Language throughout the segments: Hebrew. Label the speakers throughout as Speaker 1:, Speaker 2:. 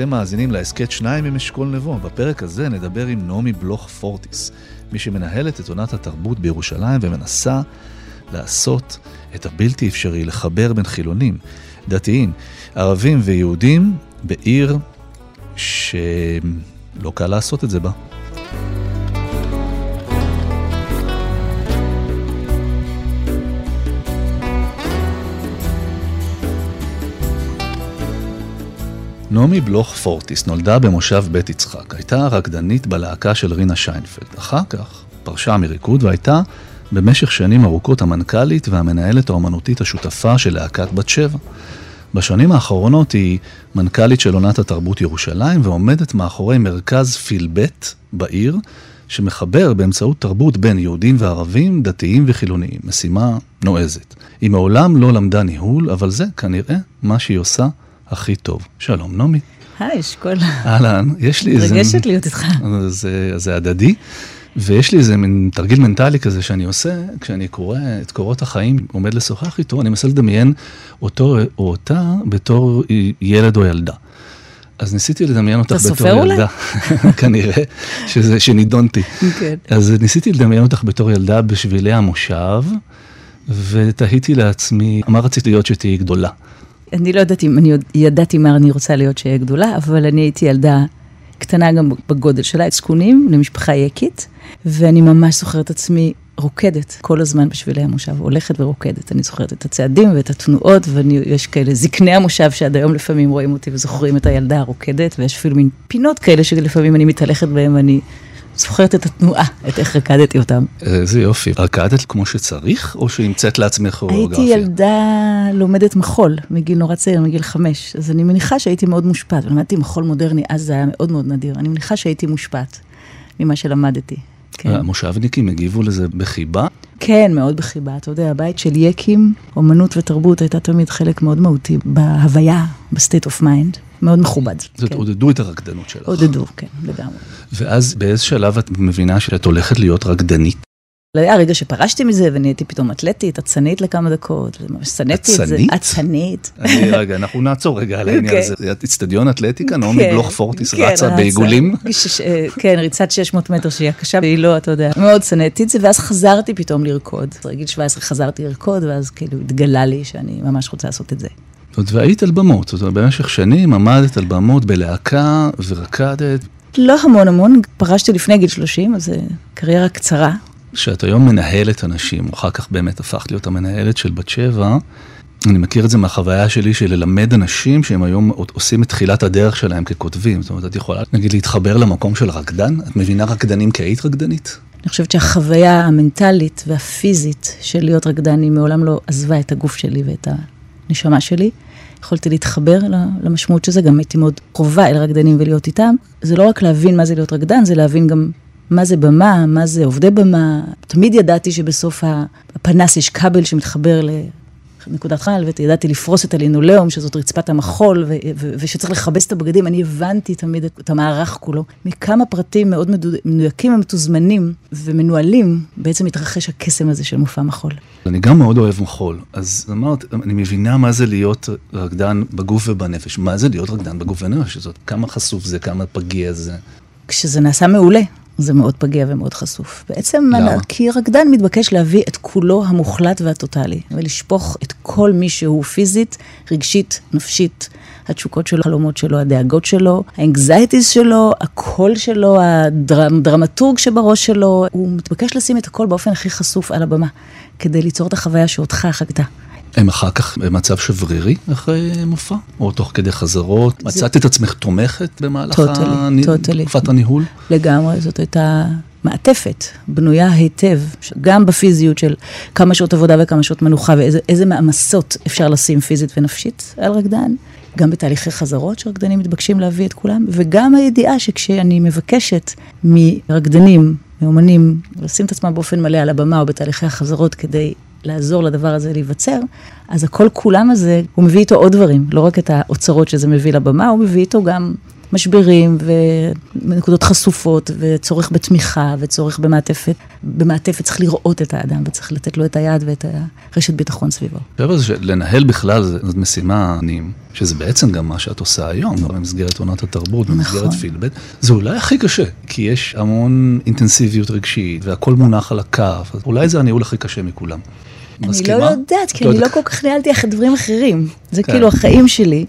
Speaker 1: אתם מאזינים להסכת שניים עם אשכול נבו. בפרק הזה נדבר עם נעמי בלוך פורטיס, מי שמנהלת את עונת התרבות בירושלים ומנסה לעשות את הבלתי אפשרי, לחבר בין חילונים, דתיים, ערבים ויהודים בעיר שלא קל לעשות את זה בה. נעמי בלוך פורטיס נולדה במושב בית יצחק. הייתה רקדנית בלהקה של רינה שיינפלד. אחר כך פרשה מריקוד והייתה במשך שנים ארוכות המנכ"לית והמנהלת האומנותית השותפה של להקת בת שבע. בשנים האחרונות היא מנכ"לית של עונת התרבות ירושלים ועומדת מאחורי מרכז פילבט בעיר, שמחבר באמצעות תרבות בין יהודים וערבים, דתיים וחילוניים. משימה נועזת. היא מעולם לא למדה ניהול, אבל זה כנראה מה שהיא עושה הכי טוב. שלום, נעמי.
Speaker 2: היי, אשכול.
Speaker 1: אהלן, יש לי איזה...
Speaker 2: מתרגשת להיות איתך.
Speaker 1: זה, זה הדדי, ויש לי איזה מין תרגיל מנטלי כזה שאני עושה, כשאני קורא את קורות החיים, עומד לשוחח איתו, אני מנסה לדמיין אותו או אותה בתור ילד או ילדה. אז ניסיתי לדמיין אותך בתור? ילדה, כנראה, שזה, שנידונתי.
Speaker 2: כן.
Speaker 1: אז ניסיתי לדמיין אותך בתור ילדה בשבילי המושב, ותהיתי לעצמי, מה רצית להיות שתהיי גדולה?
Speaker 2: אני לא יודעת אם אני ידעתי מה אני רוצה להיות שאהיה גדולה, אבל אני הייתי ילדה קטנה גם בגודל שלה, את זקונים, למשפחה יקית, ואני ממש זוכרת עצמי רוקדת כל הזמן בשבילי המושב, הולכת ורוקדת. אני זוכרת את הצעדים ואת התנועות, ויש כאלה זקני המושב שעד היום לפעמים רואים אותי וזוכרים את הילדה הרוקדת, ויש אפילו מין פינות כאלה שלפעמים אני מתהלכת בהן ואני זוכרת את התנועה, את איך רקדתי אותם.
Speaker 1: איזה יופי. רקדת כמו שצריך, או שהמצאת לעצמך כוריאוגרפיה?
Speaker 2: הייתי ילדה לומדת מחול מגיל נורא צעיר, מגיל חמש, אז אני מניחה שהייתי מאוד מושפעת. למדתי מחול מודרני, אז זה היה מאוד מאוד נדיר. אני מניחה שהייתי מושפעת ממה שלמדתי. כן,
Speaker 1: המושבניקים הגיבו לזה בחיבה?
Speaker 2: כן מאוד בחיבה. אתה יודע, הבית של יקים, אומנות ותרבות, הייתה תמיד חלק מאוד מהותי בהוויה, ב state of mind. מאוד מכובד.
Speaker 1: זאת אומרת,
Speaker 2: כן.
Speaker 1: עודדו את הרקדנות שלך.
Speaker 2: עודדו, כן, לגמרי.
Speaker 1: ואז באיזה שלב את מבינה שאת הולכת להיות רקדנית?
Speaker 2: היה רגע שפרשתי מזה ונהייתי פתאום אתלטית, אצנית לכמה דקות, שנאתי את זה.
Speaker 1: אצנית?
Speaker 2: אצנית?
Speaker 1: אני, רגע, אנחנו נעצור רגע על העניין
Speaker 2: אוקיי.
Speaker 1: הזה. אצטדיון אתלטיקה, נעמי
Speaker 2: כן,
Speaker 1: בלוך פורטיס
Speaker 2: כן,
Speaker 1: רצה. בעיגולים?
Speaker 2: אה, כן, ריצת 600 מטר שהיא הקשה, והיא לא, אתה יודע, מאוד שנאתי את זה, ואז חזרתי פתאום לרקוד. בגיל 17 חזרתי לרקוד, ואז כאילו התגלה לי שאני ממש רוצה לעשות את זה.
Speaker 1: זאת אומרת, והיית על במות, זאת אומרת, במשך שנים עמדת על במות בלהקה ורקדת.
Speaker 2: לא המון המון, פרשתי לפני גיל 30, אז קריירה קצרה.
Speaker 1: שאת היום מנהלת אנשים, אחר כך באמת הפכת להיות המנהלת של בת שבע. אני מכיר את זה מהחוויה שלי של ללמד אנשים שהם היום עושים את תחילת הדרך שלהם ככותבים. זאת אומרת, את יכולה, נגיד, להתחבר למקום של רקדן? את מבינה רקדנים כי היית רקדנית?
Speaker 2: אני חושבת שהחוויה המנטלית והפיזית של להיות רקדן, היא מעולם לא עזבה את הגוף שלי ואת הנשמה שלי. יכולתי להתחבר למשמעות של זה, גם הייתי מאוד קרובה אל הרקדנים ולהיות איתם. זה לא רק להבין מה זה להיות רקדן, זה להבין גם מה זה במה, מה זה עובדי במה. תמיד ידעתי שבסוף הפנס יש כבל שמתחבר לנקודת חלל, וידעתי לפרוס את הלינולאום, שזאת רצפת המחול, ו- ו- ושצריך לכבס את הבגדים. אני הבנתי תמיד את, את המערך כולו. מכמה פרטים מאוד מדו- מדויקים ומתוזמנים ומנוהלים, בעצם מתרחש הקסם הזה של מופע מחול.
Speaker 1: אני גם מאוד אוהב מחול, אז אמרת, אני מבינה מה זה להיות רקדן בגוף ובנפש. מה זה להיות רקדן בגוף ובנפש? זאת, כמה חשוף זה, כמה פגיע זה.
Speaker 2: כשזה נעשה מעולה, זה מאוד פגיע ומאוד חשוף. בעצם,
Speaker 1: למה?
Speaker 2: כי רקדן מתבקש להביא את כולו המוחלט והטוטלי, ולשפוך את כל מי שהוא פיזית, רגשית, נפשית, התשוקות שלו, החלומות שלו, הדאגות שלו, האנגזייטיז שלו, הקול שלו, הדרמטורג שבראש שלו, הוא מתבקש לשים את הכל באופן הכי חשוף על הבמה, כדי ליצור את החוויה שאותך חגתה.
Speaker 1: הם אחר כך במצב שברירי אחרי מופע? או תוך כדי חזרות? מצאת את עצמך תומכת במהלך
Speaker 2: טוטלי,
Speaker 1: הני-
Speaker 2: טוטלי.
Speaker 1: תקופת הניהול?
Speaker 2: לגמרי, זאת הייתה מעטפת בנויה היטב, גם בפיזיות של כמה שעות עבודה וכמה שעות מנוחה, ואיזה איזה מעמסות אפשר לשים פיזית ונפשית על רקדן, גם בתהליכי חזרות שרקדנים מתבקשים להביא את כולם, וגם הידיעה שכשאני מבקשת מרקדנים, מאומנים, לשים את עצמם באופן מלא על הבמה או בתהליכי החזרות כדי לעזור לדבר הזה להיווצר, אז הכל כולם הזה, הוא מביא איתו עוד דברים, לא רק את האוצרות שזה מביא לבמה, הוא מביא איתו גם משברים ונקודות חשופות וצורך בתמיכה וצורך במעטפת. במעטפת צריך לראות את האדם וצריך לתת לו את היד ואת הרשת ביטחון סביבו.
Speaker 1: אני שלנהל בכלל זאת משימה, אני, שזה בעצם גם מה שאת עושה היום, במסגרת עונת התרבות, במסגרת
Speaker 2: נכון.
Speaker 1: פילבט, זה אולי הכי קשה, כי יש המון אינטנסיביות רגשית, והכל מונח על הכף, אולי זה הניהול הכי קשה מכולם.
Speaker 2: אני
Speaker 1: מסכימה?
Speaker 2: לא יודעת, כי
Speaker 1: לא
Speaker 2: אני לא
Speaker 1: יודעת.
Speaker 2: כל כך ניהלתי דברים אחרים. זה
Speaker 1: כן.
Speaker 2: כאילו החיים שלי.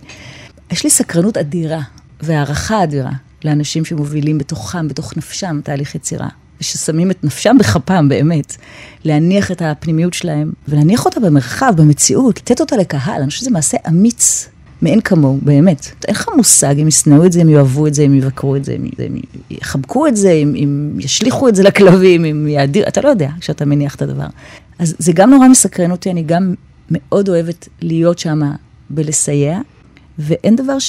Speaker 2: יש לי סקרנות אדירה והערכה אדירה לאנשים שמובילים בתוכם, בתוך נפשם, תהליך יצירה. וששמים את נפשם בכפם, באמת. להניח את הפנימיות שלהם, ולהניח אותה במרחב, במציאות, לתת אותה לקהל. אני חושבת שזה מעשה אמיץ מאין כמוהו, באמת. אין לך מושג אם ישנאו את זה, אם יאהבו את זה, אם יבקרו את זה, אם, אם יחבקו את זה, אם, אם ישליכו את זה לכלבים, אם יאדיר, אתה לא יודע כשאתה מניח את הדבר. אז זה גם נורא מסקרן אותי, אני גם מאוד אוהבת להיות שם בלסייע, ואין דבר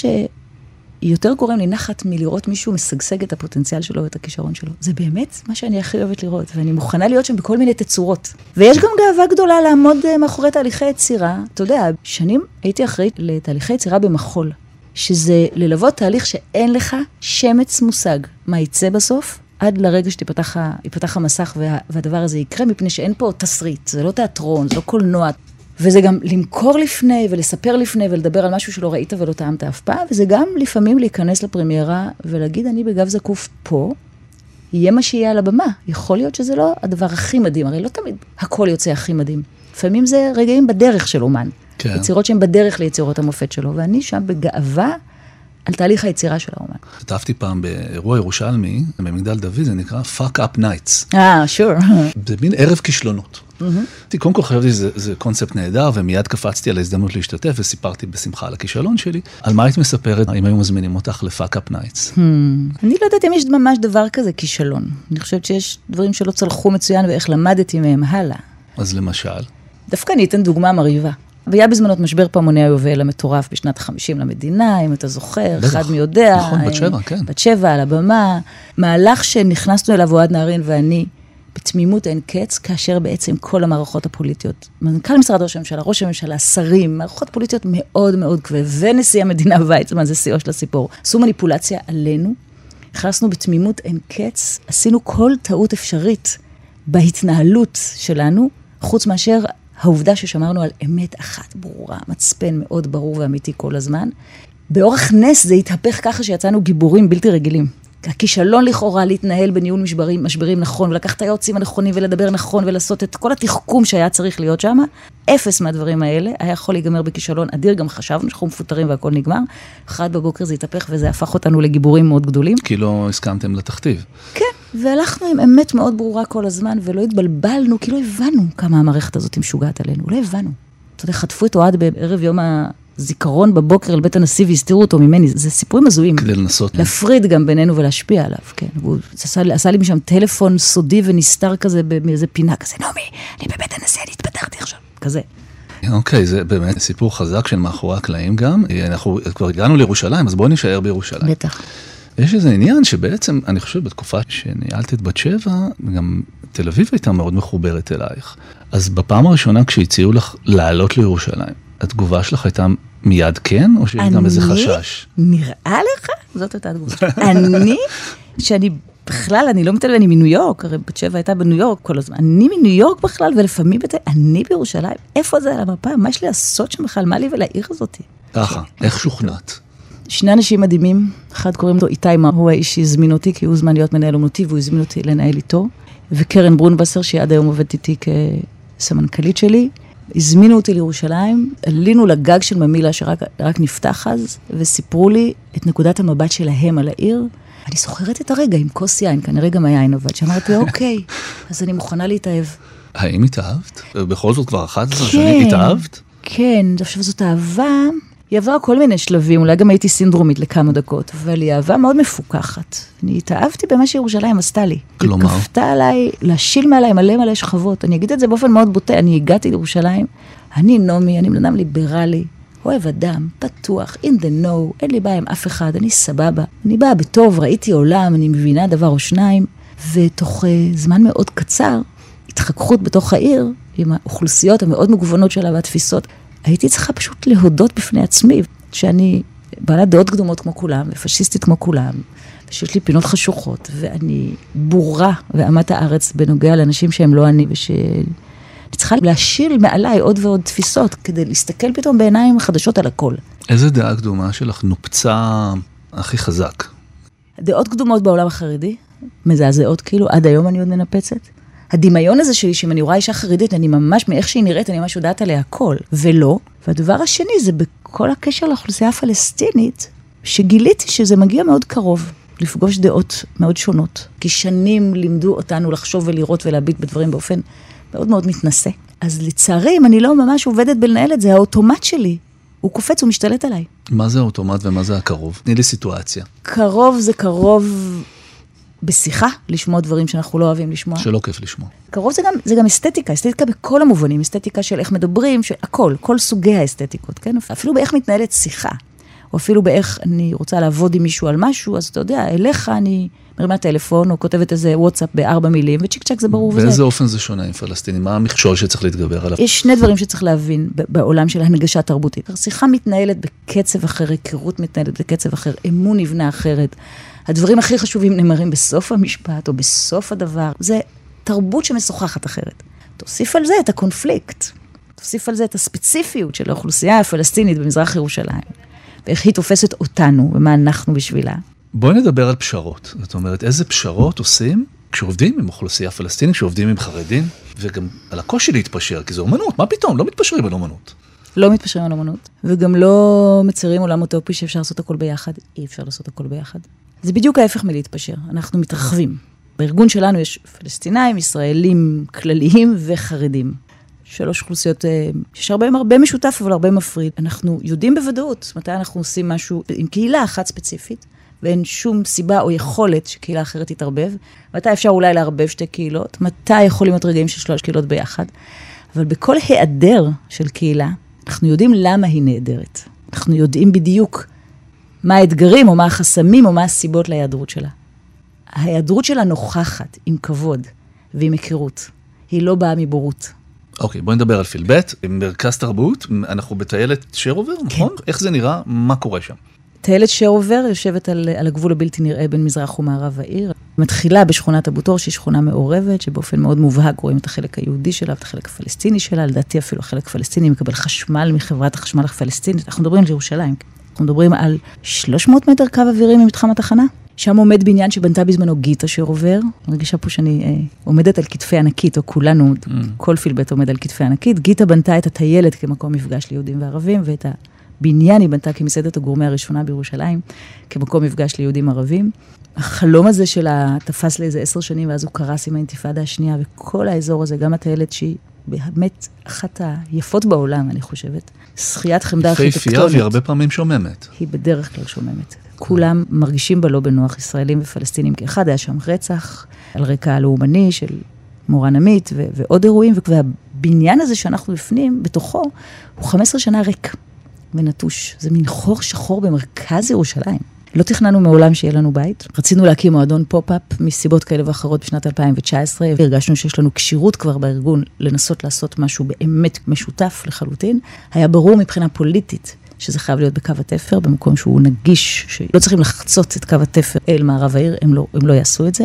Speaker 2: שיותר גורם לי נחת מלראות מישהו משגשג את הפוטנציאל שלו ואת הכישרון שלו. זה באמת מה שאני הכי אוהבת לראות, ואני מוכנה להיות שם בכל מיני תצורות. ויש גם גאווה גדולה לעמוד אה, מאחורי תהליכי יצירה. אתה יודע, שנים הייתי אחראית לתהליכי יצירה במחול, שזה ללוות תהליך שאין לך שמץ מושג מה יצא בסוף, עד לרגע שתיפתח המסך וה, והדבר הזה יקרה, מפני שאין פה תסריט, זה לא תיאטרון, זה לא קולנוע. וזה גם למכור לפני ולספר לפני ולדבר על משהו שלא ראית ולא טעמת אף פעם, וזה גם לפעמים להיכנס לפרמיירה ולהגיד, אני בגב זקוף פה, יהיה מה שיהיה על הבמה. יכול להיות שזה לא הדבר הכי מדהים, הרי לא תמיד הכל יוצא הכי מדהים. לפעמים זה רגעים בדרך של אומן.
Speaker 1: כן.
Speaker 2: יצירות שהן בדרך ליצירות המופת שלו, ואני שם בגאווה על תהליך היצירה של האומן.
Speaker 1: כתבתי פעם באירוע ירושלמי, במגדל דוד, זה נקרא fuck up nights.
Speaker 2: אה, sure.
Speaker 1: זה מין ערב כישלונות. Mm-hmm. קודם כל חשבתי שזה זה קונספט נהדר, ומיד קפצתי על ההזדמנות להשתתף, וסיפרתי בשמחה על הכישלון שלי. על מה היית מספרת אם היו מזמינים אותך ל fuck up nights?
Speaker 2: אני לא יודעת אם יש ממש דבר כזה כישלון. אני חושבת שיש דברים שלא צלחו מצוין ואיך למדתי מהם הלאה.
Speaker 1: אז למשל,
Speaker 2: דווקא אני אתן דוגמה מרהיבה. והיה בזמנו את משבר פעמוני היובל המטורף בשנת ה-50 למדינה, אם אתה זוכר,
Speaker 1: בטח.
Speaker 2: אחד מי יודע.
Speaker 1: נכון, בת
Speaker 2: אה,
Speaker 1: שבע, כן.
Speaker 2: בת שבע על הבמה. מהלך שנכנסנו אליו אוהד נהרין ואני, בתמימות אין קץ, כאשר בעצם כל המערכות הפוליטיות, מנכ"ל משרד ראש הממשלה, ראש הממשלה, שרים, מערכות פוליטיות מאוד מאוד כבד, ונשיא המדינה ויצמן, זה שיאו של הסיפור, עשו מניפולציה עלינו, נכנסנו בתמימות אין קץ, עשינו כל טעות אפשרית בהתנהלות שלנו, חוץ מאשר העובדה ששמרנו על אמת אחת ברורה, מצפן מאוד ברור ואמיתי כל הזמן. באורח נס זה התהפך ככה שיצאנו גיבורים בלתי רגילים. הכישלון לכאורה להתנהל בניהול משברים, משברים נכון, ולקחת את היועצים הנכונים ולדבר נכון ולעשות את כל התחכום שהיה צריך להיות שם, אפס מהדברים האלה היה יכול להיגמר בכישלון אדיר, גם חשבנו שאנחנו מפוטרים והכל נגמר. אחת בבוקר זה התהפך וזה הפך אותנו לגיבורים מאוד גדולים.
Speaker 1: כי לא הסכמתם לתכתיב.
Speaker 2: כן, והלכנו עם אמת מאוד ברורה כל הזמן, ולא התבלבלנו, כי לא הבנו כמה המערכת הזאת משוגעת עלינו, לא הבנו. אתה יודע, חטפו את אוהד בערב יום הזיכרון בבוקר לבית הנשיא והסתירו אותו ממני, זה סיפורים הזויים.
Speaker 1: כדי לנסות...
Speaker 2: להפריד גם בינינו ולהשפיע עליו, כן. הוא עשה, עשה לי משם טלפון סודי ונסתר כזה מאיזה פינה כזה, נעמי, אני בבית הנשיא, אני התפטרתי עכשיו, כזה.
Speaker 1: אוקיי, זה באמת סיפור חזק של מאחורי הקלעים גם. אנחנו כבר הגענו לירושלים, אז בואי נישאר בירושלים.
Speaker 2: בטח.
Speaker 1: יש איזה עניין שבעצם, אני חושב, בתקופה שניהלת את בת שבע, גם תל אביב הייתה מאוד מחוברת אלייך. אז בפעם הראשונה כשהציעו לך לעלות לירושלים, התגובה שלך הייתה מיד כן, או שיש גם איזה חשש?
Speaker 2: נראה לך? זאת הייתה התגובה. אני, שאני בכלל, אני לא מתעלמת, אני מניו יורק, הרי בת שבע הייתה בניו יורק כל הזמן. אני מניו יורק בכלל, ולפעמים בת... אני בירושלים, איפה זה על המפה? מה יש לי לעשות שם בכלל? מה לי ולעיר הזאת?
Speaker 1: ככה, איך שוכנעת?
Speaker 2: שני אנשים מדהימים, אחד קוראים לו איתי מר, הוא האיש שהזמין אותי, כי הוא הוזמן להיות מנהל אומנותי, והוא הזמין אותי לנהל איתו. וקרן ברונבסר, שהיא עד היום עובדת איתי כסמנכ"לית שלי, הזמינו אותי לירושלים, עלינו לגג של ממילה שרק רק נפתח אז, וסיפרו לי את נקודת המבט שלהם על העיר. אני זוכרת את הרגע עם כוס יין, כנראה גם היין עבד, שאמרתי, אוקיי, אז אני מוכנה להתאהב.
Speaker 1: האם התאהבת? בכל זאת כבר 11
Speaker 2: כן.
Speaker 1: שנים התאהבת?
Speaker 2: כן, עכשיו זאת אהבה, היא עברה כל מיני שלבים, אולי גם הייתי סינדרומית לכמה דקות, אבל היא אהבה מאוד מפוקחת. אני התאהבתי במה שירושלים עשתה לי.
Speaker 1: כלומר?
Speaker 2: היא כפתה עליי, להשיל מעליי מלא מלא שכבות. אני אגיד את זה באופן מאוד בוטה, אני הגעתי לירושלים, אני נעמי, אני בן אדם ליברלי, אוהב אדם, פתוח, in the know, אין לי בעיה עם אף אחד, אני סבבה. אני באה בטוב, ראיתי עולם, אני מבינה דבר או שניים, ותוך uh, זמן מאוד קצר, התחככות בתוך העיר, עם האוכלוסיות המאוד מגוונות שלה והתפיסות, הייתי צריכה פשוט להודות בפני עצמי שאני בעלת דעות קדומות כמו כולם, ופשיסטית כמו כולם, ושיש לי פינות חשוכות, ואני בורה ואמת הארץ בנוגע לאנשים שהם לא אני, וש... אני צריכה להשיל מעליי עוד ועוד תפיסות, כדי להסתכל פתאום בעיניים חדשות על הכל.
Speaker 1: איזה דעה קדומה שלך נופצה הכי חזק?
Speaker 2: דעות קדומות בעולם החרדי, מזעזעות כאילו, עד היום אני עוד מנפצת. הדמיון הזה שלי, שאם אני רואה אישה חרדית, אני ממש, מאיך שהיא נראית, אני ממש יודעת עליה הכל, ולא. והדבר השני זה בכל הקשר לאוכלוסייה הפלסטינית, שגיליתי שזה מגיע מאוד קרוב. לפגוש דעות מאוד שונות. כי שנים לימדו אותנו לחשוב ולראות ולהביט בדברים באופן מאוד מאוד מתנשא. אז לצערי, אם אני לא ממש עובדת בלנהל את זה, האוטומט שלי, הוא קופץ, הוא משתלט עליי.
Speaker 1: מה זה האוטומט ומה זה הקרוב? תני לי סיטואציה.
Speaker 2: קרוב זה קרוב בשיחה, לשמוע דברים שאנחנו לא אוהבים לשמוע.
Speaker 1: שלא כיף לשמוע.
Speaker 2: קרוב זה גם, זה גם אסתטיקה, אסתטיקה בכל המובנים, אסתטיקה של איך מדברים, של הכל, כל סוגי האסתטיקות, כן? אפילו באיך מתנהלת שיחה, או אפילו באיך אני רוצה לעבוד עם מישהו על משהו, אז אתה יודע, אליך אני מרימה טלפון, או כותבת איזה וואטסאפ בארבע מילים, וצ'יק צ'ק זה ברור
Speaker 1: באיזה
Speaker 2: וזה.
Speaker 1: אופן זה שונה עם פלסטינים? מה המכשול שצריך להתגבר עליו?
Speaker 2: יש שני דברים שצריך להבין בעולם של הנגשה תרבותית. שיחה מתנהלת בקצב אחר, היכרות מתנהלת בקצב אחר, אמון נבנה אחרת. הדברים הכי חשובים נאמרים בסוף המשפט או בסוף הדבר. זה תרבות שמשוחחת אחרת. תוסיף על זה את הקונפליקט. תוסיף על זה את הספציפיות של האוכלוסייה הפלסטינית במזרח ירושלים. ואיך היא תופסת אותנו ומה אנחנו בשבילה.
Speaker 1: בואי נדבר על פשרות. זאת אומרת, איזה פשרות עושים כשעובדים עם אוכלוסייה פלסטינית, כשעובדים עם חרדים, וגם על הקושי להתפשר, כי זו אומנות, מה פתאום? לא מתפשרים על אומנות.
Speaker 2: לא מתפשרים על אמנות, וגם לא מציירים עולם אוטופי שאפשר לעשות הכל ביחד. אי אפשר לעשות הכל ביחד. זה בדיוק ההפך מלהתפשר, אנחנו מתרחבים. בארגון שלנו יש פלסטינאים, ישראלים כלליים וחרדים. שלוש אוכלוסיות אה, שיש בהם הרבה משותף, אבל הרבה מפריד. אנחנו יודעים בוודאות מתי אנחנו עושים משהו עם קהילה אחת ספציפית, ואין שום סיבה או יכולת שקהילה אחרת תתערבב. מתי אפשר אולי לערבב שתי קהילות, מתי יכולים להיות רגעים של שלוש קהילות ביחד. אבל בכל היעדר של קהילה, אנחנו יודעים למה היא נעדרת. אנחנו יודעים בדיוק מה האתגרים, או מה החסמים, או מה הסיבות להיעדרות שלה. ההיעדרות שלה נוכחת עם כבוד ועם היכרות. היא לא באה מבורות.
Speaker 1: אוקיי, בואי נדבר על פילבט, מרכז תרבות, אנחנו בטיילת שרובר, נכון? איך זה נראה? מה קורה שם?
Speaker 2: טיילת שרובר יושבת על, על הגבול הבלתי נראה בין מזרח ומערב העיר. מתחילה בשכונת אבו תור, שהיא שכונה מעורבת, שבאופן מאוד מובהק רואים את החלק היהודי שלה ואת החלק הפלסטיני שלה, לדעתי אפילו החלק הפלסטיני מקבל חשמל מחברת החשמל הפלסטינית. אנחנו מדברים על ירושלים. אנחנו מדברים על 300 מטר קו אווירי ממתחם התחנה. שם עומד בניין שבנתה בזמנו גיטה שרובר. אני מרגישה פה שאני אה, עומדת על כתפי ענקית, או כולנו, mm. כל פילבט עומד על כתפי ענקית. גיטה בנתה את הטיילת כמקום מפגש ליהודים וערבים, ואת הבניין היא בנתה כמסעדת הגורמה הראשונה בירושלים, כמקום מפגש ליהודים ערבים. החלום הזה שלה תפס לאיזה עשר שנים, ואז הוא קרס עם האינתיפאדה השנייה, וכל האזור הזה, גם הטיילת שהיא באמת אחת היפות בעולם, אני חושבת. שחיית חמדה
Speaker 1: יפהפייה
Speaker 2: ארכיטקטונית.
Speaker 1: והיא הרבה פעמים שוממת.
Speaker 2: היא בדרך כלל שוממת. כולם מרגישים בה לא בנוח, ישראלים ופלסטינים כאחד. היה שם רצח על רקע הלאומני של מורן עמית ו- ועוד אירועים, והבניין הזה שאנחנו בפנים, בתוכו, הוא 15 שנה ריק ונטוש. זה מין חור שחור במרכז ירושלים. לא תכננו מעולם שיהיה לנו בית. רצינו להקים מועדון פופ-אפ מסיבות כאלה ואחרות בשנת 2019, והרגשנו שיש לנו כשירות כבר בארגון לנסות לעשות משהו באמת משותף לחלוטין. היה ברור מבחינה פוליטית שזה חייב להיות בקו התפר, במקום שהוא נגיש, שלא צריכים לחצות את קו התפר אל מערב העיר, הם לא, הם לא יעשו את זה.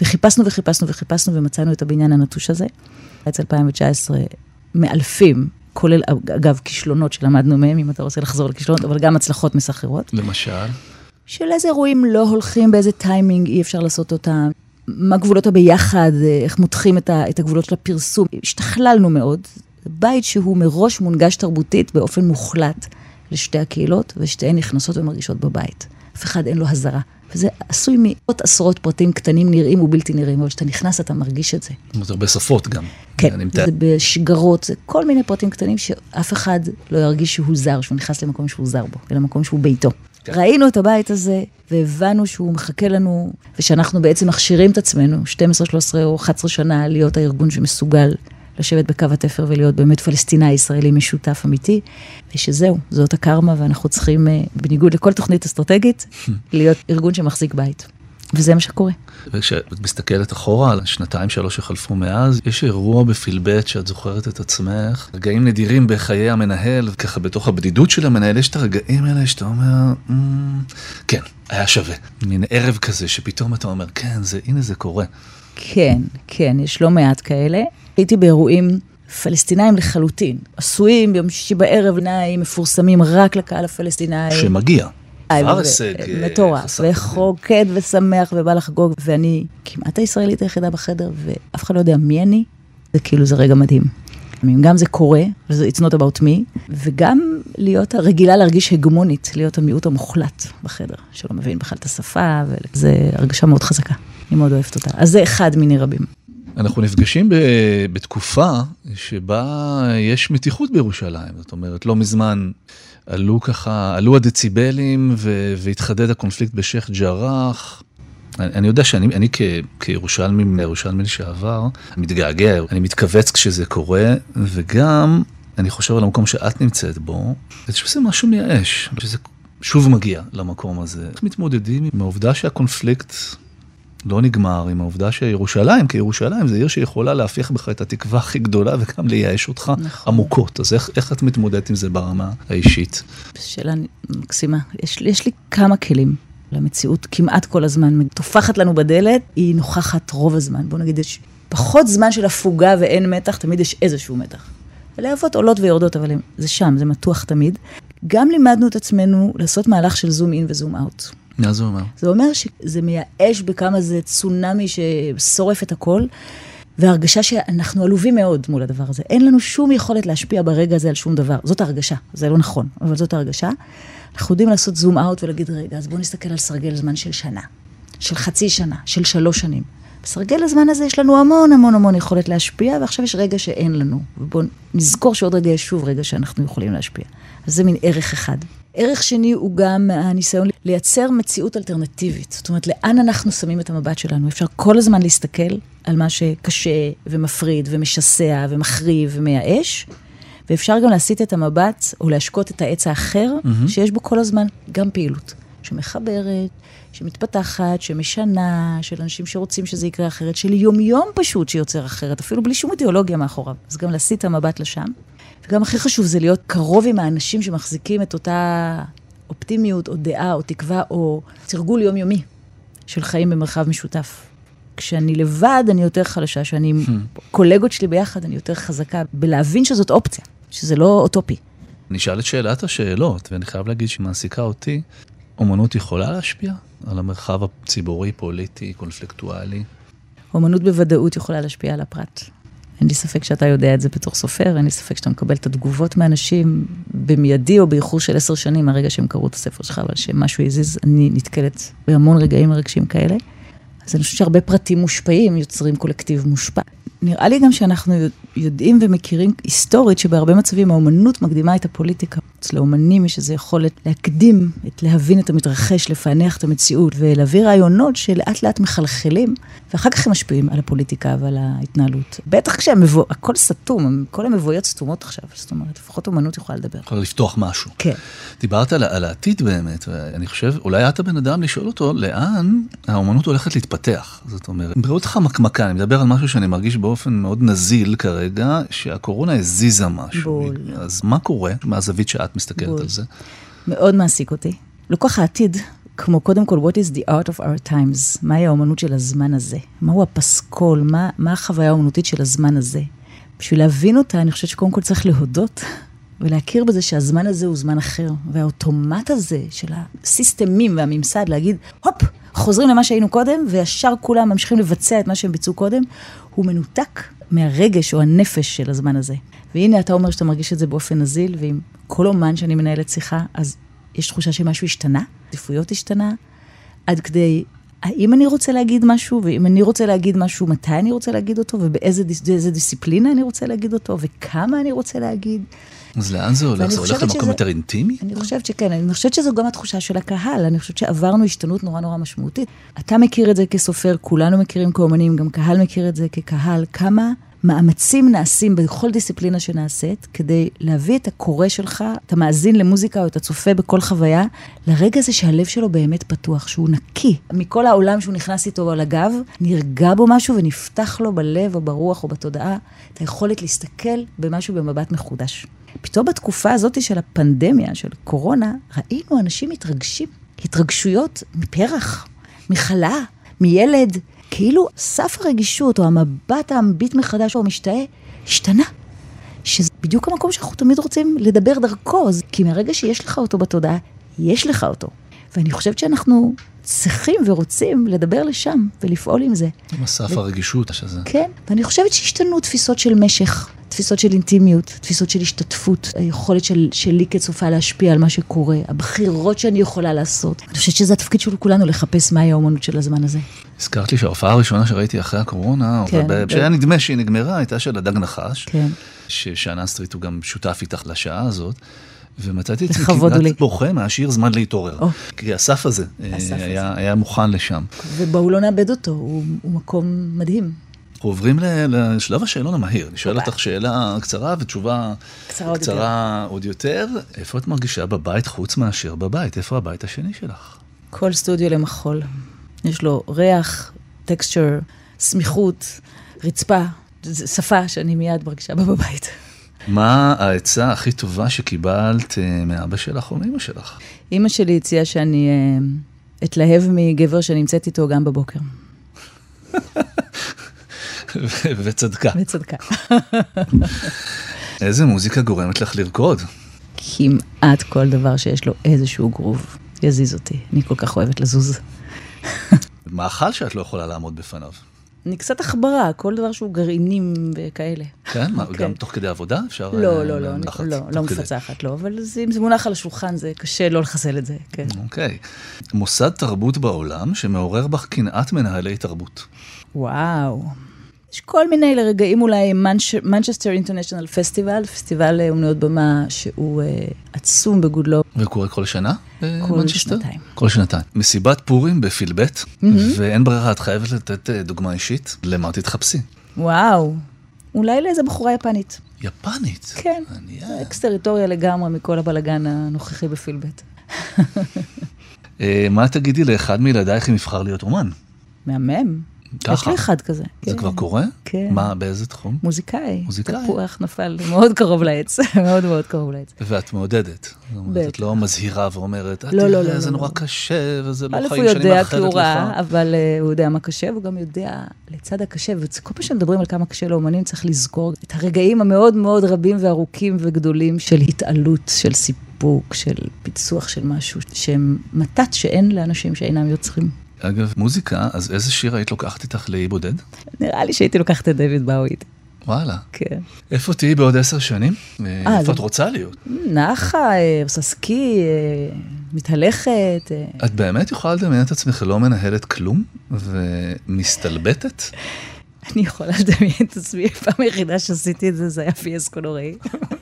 Speaker 2: וחיפשנו וחיפשנו וחיפשנו ומצאנו את הבניין הנטוש הזה. קיץ 2019 מאלפים, כולל אגב כישלונות שלמדנו מהם, אם אתה רוצה לחזור לכישלונות, אבל גם הצלחות מסחררות.
Speaker 1: למשל,
Speaker 2: של איזה אירועים לא הולכים, באיזה טיימינג אי אפשר לעשות אותם, מה גבולות הביחד, איך מותחים את, ה, את הגבולות של הפרסום. השתכללנו מאוד. בית שהוא מראש מונגש תרבותית באופן מוחלט לשתי הקהילות, ושתיהן נכנסות ומרגישות בבית. אף אחד אין לו הזרה וזה עשוי מאות עשרות פרטים קטנים נראים ובלתי נראים, אבל כשאתה נכנס אתה מרגיש את זה.
Speaker 1: אומרת, הרבה שפות גם.
Speaker 2: כן. זה בשגרות, זה כל מיני פרטים קטנים שאף אחד לא ירגיש שהוא זר, שהוא נכנס למקום שהוא זר בו, אלא למקום שהוא ביתו.
Speaker 1: כן.
Speaker 2: ראינו את הבית הזה, והבנו שהוא מחכה לנו, ושאנחנו בעצם מכשירים את עצמנו, 12, 13 או 11 שנה, להיות הארגון שמסוגל לשבת בקו התפר ולהיות באמת פלסטיני ישראלי משותף אמיתי, ושזהו, זאת הקרמה, ואנחנו צריכים, אה, בניגוד לכל תוכנית אסטרטגית, להיות ארגון שמחזיק בית. וזה מה שקורה.
Speaker 1: וכשאת מסתכלת אחורה על השנתיים שלוש שחלפו מאז, יש אירוע בפילבט שאת זוכרת את עצמך, רגעים נדירים בחיי המנהל, ככה בתוך הבדידות של המנהל, יש את הרגעים האלה שאתה אומר, "מ, כן, היה שווה. מין ערב כזה שפתאום אתה אומר, כן, זה, הנה זה קורה.
Speaker 2: כן, כן, יש לא מעט כאלה. הייתי באירועים פלסטינאים לחלוטין, עשויים ביום שישי בערב, עיניים מפורסמים רק לקהל הפלסטיני.
Speaker 1: שמגיע.
Speaker 2: אה,
Speaker 1: כבר
Speaker 2: ו-
Speaker 1: הישג, אה,
Speaker 2: מטורף. וחוקד ושמח ובא לחגוג, ואני כמעט הישראלית היחידה בחדר, ואף אחד לא יודע מי אני, זה כאילו, זה רגע מדהים. גם זה קורה, וזה it's not about me, וגם להיות הרגילה להרגיש הגמונית, להיות המיעוט המוחלט בחדר, שלא מבין בכלל את השפה, וזו הרגשה מאוד חזקה, אני מאוד אוהבת אותה. אז זה אחד מיני רבים.
Speaker 1: אנחנו נפגשים ב, בתקופה שבה יש מתיחות בירושלים, זאת אומרת, לא מזמן עלו ככה, עלו הדציבלים ו, והתחדד הקונפליקט בשייח' ג'ראח. אני, אני יודע שאני אני כ, כירושלמי, ירושלמי לשעבר, מתגעגע, אני מתכווץ כשזה קורה, וגם אני חושב על המקום שאת נמצאת בו, יש בזה משהו מייאש, שזה שוב מגיע למקום הזה. איך מתמודדים עם העובדה שהקונפליקט לא נגמר עם העובדה שירושלים, כי ירושלים זה עיר שיכולה להפיח בך את התקווה הכי גדולה וגם לייאש אותך
Speaker 2: נכון.
Speaker 1: עמוקות. אז איך, איך את מתמודדת עם זה ברמה האישית?
Speaker 2: שאלה מקסימה. יש, יש לי כמה כלים למציאות כמעט כל הזמן. טופחת לנו בדלת, היא נוכחת רוב הזמן. בוא נגיד, יש פחות זמן של הפוגה ואין מתח, תמיד יש איזשהו מתח. הלהבות עולות ויורדות, אבל זה שם, זה מתוח תמיד. גם לימדנו את עצמנו לעשות מהלך של זום אין וזום אאוט.
Speaker 1: מה זה אומר?
Speaker 2: זה אומר שזה מייאש בכמה זה צונאמי ששורף את הכל, והרגשה שאנחנו עלובים מאוד מול הדבר הזה. אין לנו שום יכולת להשפיע ברגע הזה על שום דבר. זאת ההרגשה, זה לא נכון, אבל זאת ההרגשה. אנחנו יודעים לעשות זום אאוט ולהגיד, רגע, אז בואו נסתכל על סרגל זמן של שנה, של חצי שנה, של שלוש שנים. בסרגל הזמן הזה יש לנו המון המון המון יכולת להשפיע, ועכשיו יש רגע שאין לנו. ובואו נזכור שעוד רגע יש שוב רגע שאנחנו יכולים להשפיע. אז זה מין ערך אחד. ערך שני הוא גם הניסיון לייצר מציאות אלטרנטיבית. זאת אומרת, לאן אנחנו שמים את המבט שלנו? אפשר כל הזמן להסתכל על מה שקשה ומפריד ומשסע ומחריב ומייאש, ואפשר גם להסיט את המבט או להשקות את העץ האחר, mm-hmm. שיש בו כל הזמן גם פעילות שמחברת, שמתפתחת, שמשנה, של אנשים שרוצים שזה יקרה אחרת, של יומיום פשוט שיוצר אחרת, אפילו בלי שום אידיאולוגיה מאחוריו. אז גם להסיט את המבט לשם. וגם הכי חשוב זה להיות קרוב עם האנשים שמחזיקים את אותה אופטימיות, או דעה, או תקווה, או תרגול יומיומי של חיים במרחב משותף. כשאני לבד, אני יותר חלשה, כשאני עם קולגות שלי ביחד, אני יותר חזקה בלהבין שזאת אופציה, שזה לא אוטופי.
Speaker 1: נשאל את שאלת השאלות, ואני חייב להגיד שמעסיקה אותי, אומנות יכולה להשפיע על המרחב הציבורי, פוליטי, קונפליקטואלי?
Speaker 2: אומנות בוודאות יכולה להשפיע על הפרט. אין לי ספק שאתה יודע את זה בתור סופר, אין לי ספק שאתה מקבל את התגובות מאנשים במיידי או באיחור של עשר שנים מהרגע שהם קראו את הספר שלך, אבל שמשהו הזיז, אני נתקלת בהמון רגעים מרגשים כאלה. אז אני חושבת שהרבה פרטים מושפעים, יוצרים קולקטיב מושפע. נראה לי גם שאנחנו יודעים ומכירים היסטורית שבהרבה מצבים האומנות מקדימה את הפוליטיקה. אצל האומנים יש איזו יכולת להקדים, את להבין את המתרחש, לפענח את המציאות ולהביא רעיונות שלאט לאט מחלחלים, ואחר כך הם משפיעים על הפוליטיקה ועל ההתנהלות. בטח כשהמבוא... הכל סתום, כל המבואות סתומות עכשיו, זאת אומרת, לפחות אומנות יכולה לדבר.
Speaker 1: יכולה לפתוח משהו.
Speaker 2: כן.
Speaker 1: דיברת על, על העתיד באמת, ואני חושב, אולי את הבן אדם לשאול אותו, לאן האומנות הולכת להתפתח? זאת אומרת, בריאות חמקמקה, אני מדבר על משהו שאני מרגיש באופן מאוד נזיל כרגע, שהקורונה הזיזה משהו.
Speaker 2: בול.
Speaker 1: אז מה קורה מהזווית שאת מסתכלת
Speaker 2: בול.
Speaker 1: על זה?
Speaker 2: מאוד מעסיק אותי. כך העתיד, כמו קודם כל, what is the art of our times? מהי האומנות של הזמן הזה? מהו הפסקול? מה, מה החוויה האומנותית של הזמן הזה? בשביל להבין אותה, אני חושבת שקודם כל צריך להודות ולהכיר בזה שהזמן הזה הוא זמן אחר. והאוטומט הזה של הסיסטמים והממסד, להגיד, הופ, חוזרים למה שהיינו קודם, וישר כולם ממשיכים לבצע את מה שהם ביצעו קודם, הוא מנותק מהרגש או הנפש של הזמן הזה. והנה, אתה אומר שאתה מרגיש את זה באופן נזיל, ועם כל אומן שאני מנהלת שיחה, אז יש תחושה שמשהו השתנה, עדיפויות השתנה, עד כדי האם אני רוצה להגיד משהו, ואם אני רוצה להגיד משהו, מתי אני רוצה להגיד אותו, ובאיזה דיס, דיסציפלינה אני רוצה להגיד אותו, וכמה אני רוצה להגיד.
Speaker 1: אז לאן זה הולך? זה הולך למקום
Speaker 2: שזה-
Speaker 1: יותר אינטימי?
Speaker 2: אני חושבת שכן, אני חושבת שזו גם התחושה של הקהל, אני חושבת שעברנו השתנות נורא נורא משמעותית. אתה מכיר את זה כסופר, כולנו מכירים כאומנים, גם קהל מכיר את זה כקהל, כמה מאמצים נעשים בכל דיסציפלינה שנעשית, כדי להביא את הקורא שלך, את המאזין למוזיקה או את הצופה בכל חוויה, לרגע הזה שהלב שלו באמת פתוח, שהוא נקי. מכל העולם שהוא נכנס איתו על הגב, נרגע בו משהו ונפתח לו בלב או ברוח או בתודעה את היכולת להסתכל במשהו במבט מחודש. פתאום בתקופה הזאת של הפנדמיה, של קורונה, ראינו אנשים מתרגשים. התרגשויות מפרח, מחלה, מילד. כאילו סף הרגישות או המבט המביט מחדש או המשתאה השתנה. שזה בדיוק המקום שאנחנו תמיד רוצים לדבר דרכו, כי מהרגע שיש לך אותו בתודעה, יש לך אותו. ואני חושבת שאנחנו צריכים ורוצים לדבר לשם ולפעול עם זה.
Speaker 1: עם אסף הרגישות שזה.
Speaker 2: כן, ואני חושבת שהשתנו תפיסות של משך, תפיסות של אינטימיות, תפיסות של השתתפות, היכולת של, שלי כצופה להשפיע על מה שקורה, הבחירות שאני יכולה לעשות. אני חושבת שזה התפקיד של כולנו לחפש מהי האומנות של הזמן הזה.
Speaker 1: הזכרת לי שההופעה הראשונה שראיתי אחרי הקורונה,
Speaker 2: כן, ב-
Speaker 1: שהיה נדמה שהיא נגמרה, הייתה של הדג נחש.
Speaker 2: כן.
Speaker 1: ששאנן סטריט הוא גם שותף איתך לשעה הזאת. ומצאתי את עצמי
Speaker 2: לי.
Speaker 1: כמעט בוכה מהשיר זמן להתעורר.
Speaker 2: או.
Speaker 1: כי הסף הזה אה,
Speaker 2: הסף
Speaker 1: היה, היה מוכן לשם.
Speaker 2: ובואו לא נאבד אותו, הוא, הוא מקום מדהים.
Speaker 1: אנחנו עוברים לשלב השאלון המהיר. אני שואל אותך שאלה קצרה ותשובה
Speaker 2: קצרה עוד
Speaker 1: קצרה עוד יותר. איפה את מרגישה בבית חוץ מאשר בבית? איפה הבית השני שלך?
Speaker 2: כל סטודיו למחול. יש לו ריח, טקסצ'ר, סמיכות, רצפה, שפה שאני מיד מרגישה בה בבית.
Speaker 1: מה העצה הכי טובה שקיבלת אה, מאבא שלך או מאמא שלך?
Speaker 2: אימא שלי הציעה שאני אה, אתלהב מגבר שנמצאת איתו גם בבוקר,
Speaker 1: וצדקה.
Speaker 2: וצדקה.
Speaker 1: איזה מוזיקה גורמת לך לרקוד?
Speaker 2: כמעט כל דבר שיש לו איזשהו גרוב יזיז אותי. אני כל כך אוהבת לזוז.
Speaker 1: מאכל שאת לא יכולה לעמוד בפניו.
Speaker 2: אני קצת עכברה, כל דבר שהוא גרעינים וכאלה.
Speaker 1: כן? מה,
Speaker 2: אוקיי.
Speaker 1: גם תוך כדי עבודה אפשר?
Speaker 2: לא,
Speaker 1: אה,
Speaker 2: לא, לא, לא, לא. מפצחת, לא, אבל אם זה מונח על השולחן, זה קשה לא לחסל את זה, כן.
Speaker 1: אוקיי. מוסד תרבות בעולם שמעורר בך קנאת מנהלי תרבות.
Speaker 2: וואו. יש כל מיני לרגעים אולי מנצ'סטר אינטרנשיונל פסטיבל, פסטיבל אה, אומנויות במה שהוא אה, עצום בגודלו.
Speaker 1: וקורה כל שנה?
Speaker 2: כל
Speaker 1: במנצ'סטר?
Speaker 2: שנתיים.
Speaker 1: כל שנתיים. מסיבת פורים בפילבט, ואין ברירה, את חייבת לתת אה, דוגמה אישית, למה תתחפשי.
Speaker 2: וואו. אולי לאיזה בחורה יפנית.
Speaker 1: יפנית.
Speaker 2: כן. זה אקס טריטוריה לגמרי מכל הבלגן הנוכחי בפילבט.
Speaker 1: אה, מה תגידי לאחד מילדייך אם יבחר להיות אומן?
Speaker 2: מהמם. יש לי אחד כזה.
Speaker 1: זה
Speaker 2: כן.
Speaker 1: כבר קורה?
Speaker 2: כן.
Speaker 1: מה, באיזה תחום?
Speaker 2: מוזיקאי.
Speaker 1: מוזיקאי.
Speaker 2: תפוח נפל מאוד קרוב לעץ, מאוד מאוד קרוב לעץ.
Speaker 1: ואת מעודדת. אומרת, את
Speaker 2: בטח.
Speaker 1: לא מזהירה ואומרת, "אה,
Speaker 2: לא, לא, לא,
Speaker 1: זה
Speaker 2: לא,
Speaker 1: נורא
Speaker 2: לא.
Speaker 1: קשה, וזה לא
Speaker 2: א', הוא
Speaker 1: חיים שאני
Speaker 2: יודע כי
Speaker 1: מאחלת
Speaker 2: הוא
Speaker 1: לך.
Speaker 2: רע, אבל אה, הוא יודע מה קשה, והוא גם יודע לצד הקשה, וכל פעם שמדברים על כמה קשה לאומנים, צריך לזכור את הרגעים המאוד מאוד רבים וארוכים וגדולים של התעלות, של סיפוק, של פיצוח של משהו, שהם מתת שאין לאנשים שאינם יוצרים.
Speaker 1: אגב, מוזיקה, אז איזה שיר היית לוקחת איתך לאי בודד?
Speaker 2: נראה לי שהייתי לוקחת את דיוויד באוי.
Speaker 1: וואלה.
Speaker 2: כן.
Speaker 1: איפה תהיי בעוד עשר שנים? איפה
Speaker 2: זה-
Speaker 1: את רוצה להיות?
Speaker 2: נחה, אה, עושה סקי, אה, מתהלכת. אה.
Speaker 1: את באמת יכולה לדמיין את עצמך לא מנהלת כלום ומסתלבטת?
Speaker 2: אני יכולה לדמיין את עצמי, הפעם היחידה שעשיתי את זה, זה היה פיאסקו נוראי.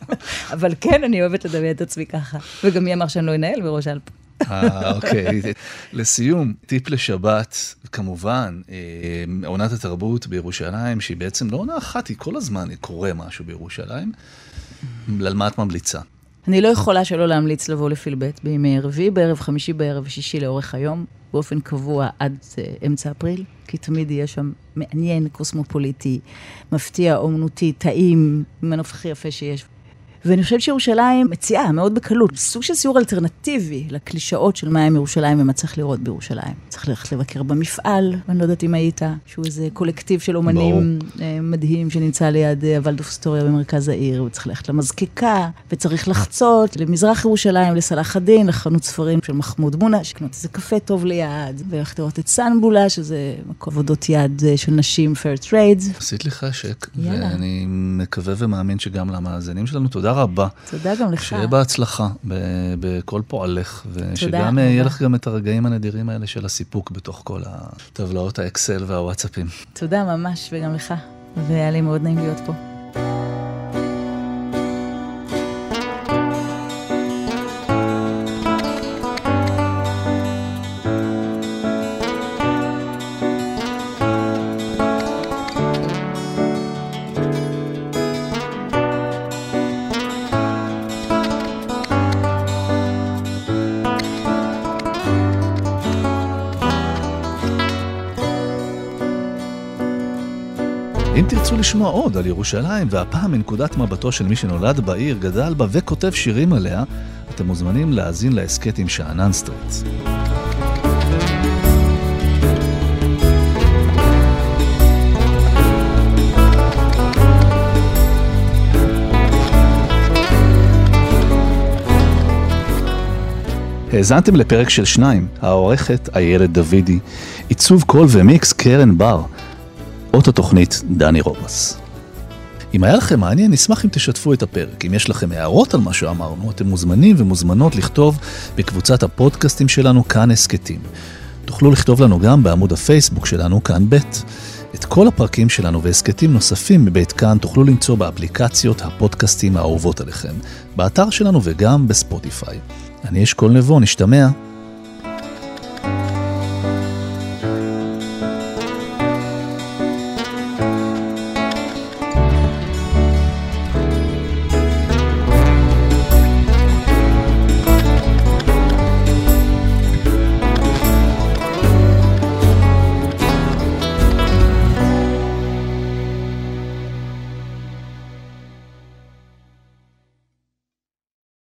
Speaker 2: אבל כן, אני אוהבת לדמיין את עצמי ככה. וגם מי אמר שאני לא אנהל בראש אלפ.
Speaker 1: אה, אוקיי. לסיום, טיפ לשבת, כמובן, אה, עונת התרבות בירושלים, שהיא בעצם לא עונה אחת, היא כל הזמן קורה משהו בירושלים. על מה את ממליצה?
Speaker 2: אני לא יכולה שלא להמליץ לבוא לפילבט בימי רביעי בערב, חמישי בערב ושישי לאורך היום, באופן קבוע עד uh, אמצע אפריל, כי תמיד יהיה שם מעניין, קוסמופוליטי, מפתיע, אומנותי, טעים, מהנוף הכי יפה שיש. ואני חושבת שירושלים מציעה מאוד בקלות, סוג של סיור אלטרנטיבי לקלישאות של מה עם ירושלים ומה צריך לראות בירושלים. צריך ללכת לבקר במפעל, ואני לא יודעת אם היית, שהוא איזה קולקטיב של אומנים אה, מדהים שנמצא ליד אה, הוולדוף סטוריה במרכז העיר, וצריך ללכת למזקקה, וצריך לחצות למזרח ירושלים, לסלאח א-דין, לחנות ספרים של מחמוד מונה, שקנות איזה קפה טוב ליד, וללכת לראות את סנבולה, שזה עבודות יד אה, של נשים, fair trades.
Speaker 1: עשית לי חשק,
Speaker 2: יאללה.
Speaker 1: ואני מקווה ומאמין שגם למאזינים שלנו. תודה רבה.
Speaker 2: תודה גם לך.
Speaker 1: שיהיה בהצלחה בכל פועלך, ושגם. אה, יהיה לך גם את הרגעים הנדירים האלה של הסיפוק בתוך כל הטבלאות האקסל והוואטסאפים.
Speaker 2: תודה ממש, וגם לך. והיה לי מאוד נעים להיות פה.
Speaker 1: תרצו לשמוע עוד על ירושלים, והפעם מנקודת מבטו של מי שנולד בעיר, גדל בה וכותב שירים עליה, אתם מוזמנים להאזין להסכת עם שאנן סטריט. האזנתם לפרק של שניים, העורכת איילת דוידי, עיצוב קול ומיקס קרן בר, אות התוכנית דני רובס. אם היה לכם מעניין, נשמח אם תשתפו את הפרק. אם יש לכם הערות על מה שאמרנו, אתם מוזמנים ומוזמנות לכתוב בקבוצת הפודקאסטים שלנו כאן הסכתים. תוכלו לכתוב לנו גם בעמוד הפייסבוק שלנו כאן ב'. את כל הפרקים שלנו והסכתים נוספים מבית כאן תוכלו למצוא באפליקציות הפודקאסטים האהובות עליכם, באתר שלנו וגם בספוטיפיי. אני אשכול נבו, נשתמע